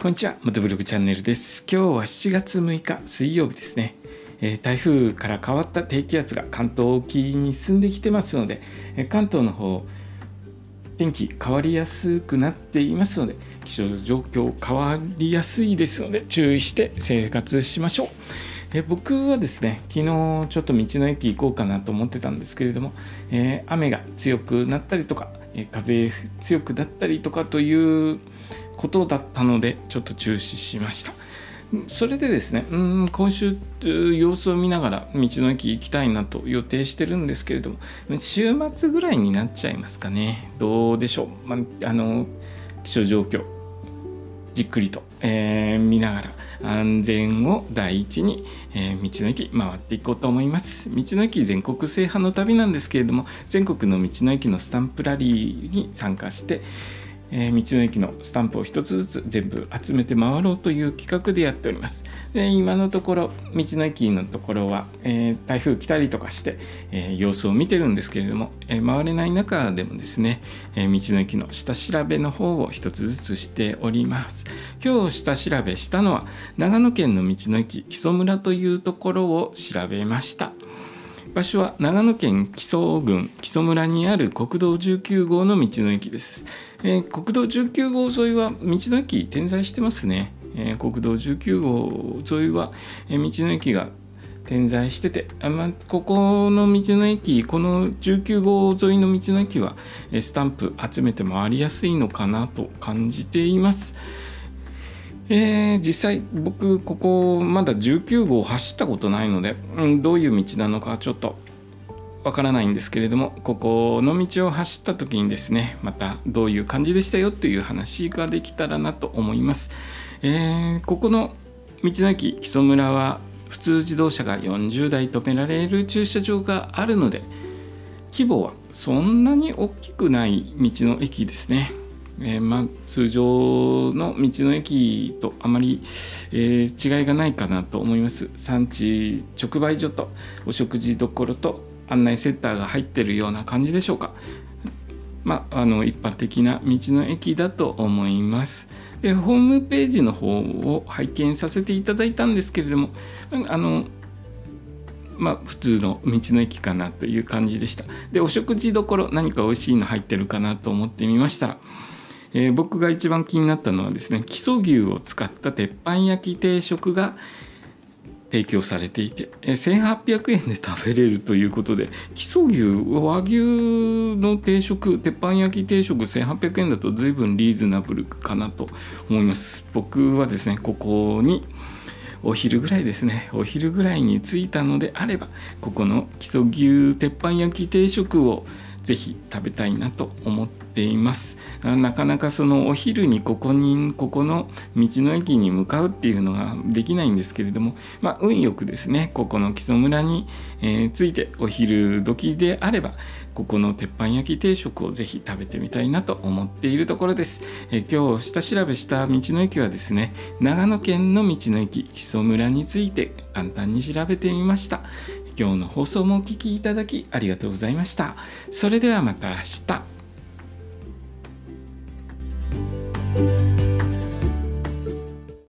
こんにちは、元ブログチャンネルです。今日は7月6日水曜日ですね。えー、台風から変わった低気圧が関東沖に進んできてますので、え、関東の方、天気変わりやすくなっていますので、気象状況変わりやすいですので、注意して生活しましょう。え僕はですね昨日ちょっと道の駅行こうかなと思ってたんですけれども、えー、雨が強くなったりとか、え、風強くなったりとかということだったのでちょっと中止しました。それでですねうん今週様子を見ながら道の駅行きたいなと予定してるんですけれども週末ぐらいになっちゃいますかね。どうでしょう、ま、あの気象状況。じっくりと、えー、見ながら安全を第一に、えー、道の駅回っていこうと思います。道の駅全国制覇の旅なんですけれども全国の道の駅のスタンプラリーに参加してえー、道の駅のスタンプを一つずつ全部集めて回ろうという企画でやっております。で今のところ道の駅のところは、えー、台風来たりとかして、えー、様子を見てるんですけれども、え回れない中でもですね、え道の駅の下調べの方を一つずつしております。今日下調べしたのは長野県の道の駅木曽村というところを調べました。場所は長野県木曽郡木曽村にある国道19号の道の駅です、えー、国道19号沿いは道の駅点在してますね、えー、国道19号沿いは、えー、道の駅が点在してて、あまあ、ここの道の駅この19号沿いの道の駅はスタンプ集めて回りやすいのかなと感じています。えー、実際僕ここまだ19号走ったことないので、うん、どういう道なのかちょっとわからないんですけれどもここの道を走った時にですねまたどういう感じでしたよという話ができたらなと思います、えー、ここの道の駅木曽村は普通自動車が40台止められる駐車場があるので規模はそんなに大きくない道の駅ですね。えー、まあ、通常の道の駅とあまり、えー、違いがないかなと思います。産地直売所とお食事どころと案内センターが入ってるような感じでしょうか。まあ、あの一般的な道の駅だと思います。でホームページの方を拝見させていただいたんですけれどもあのまあ、普通の道の駅かなという感じでした。でお食事どころ何か美味しいの入ってるかなと思ってみましたらえー、僕が一番気になったのはですね木曽牛を使った鉄板焼き定食が提供されていて、1800円で食べれるということで木曽牛和牛の定食鉄板焼き定食1800円だと随分リーズナブルかなと思います。僕はですねここにお昼ぐらいですねお昼ぐらいに着いたのであればここの木曽牛鉄板焼き定食をぜひ食べたいなと思っています。なかなかそのお昼にここにここの道の駅に向かうっていうのができないんですけれども、まあ、運よくですねここの木曽村に、えー、着いてお昼時であればここの鉄板焼き定食をぜひ食べてみたいなと思っているところです、えー、今日下調べした道の駅はですね長野県の道の駅木曽村について簡単に調べてみました。今日の放送もお聴きいただきありがとうございました。それではまた明日。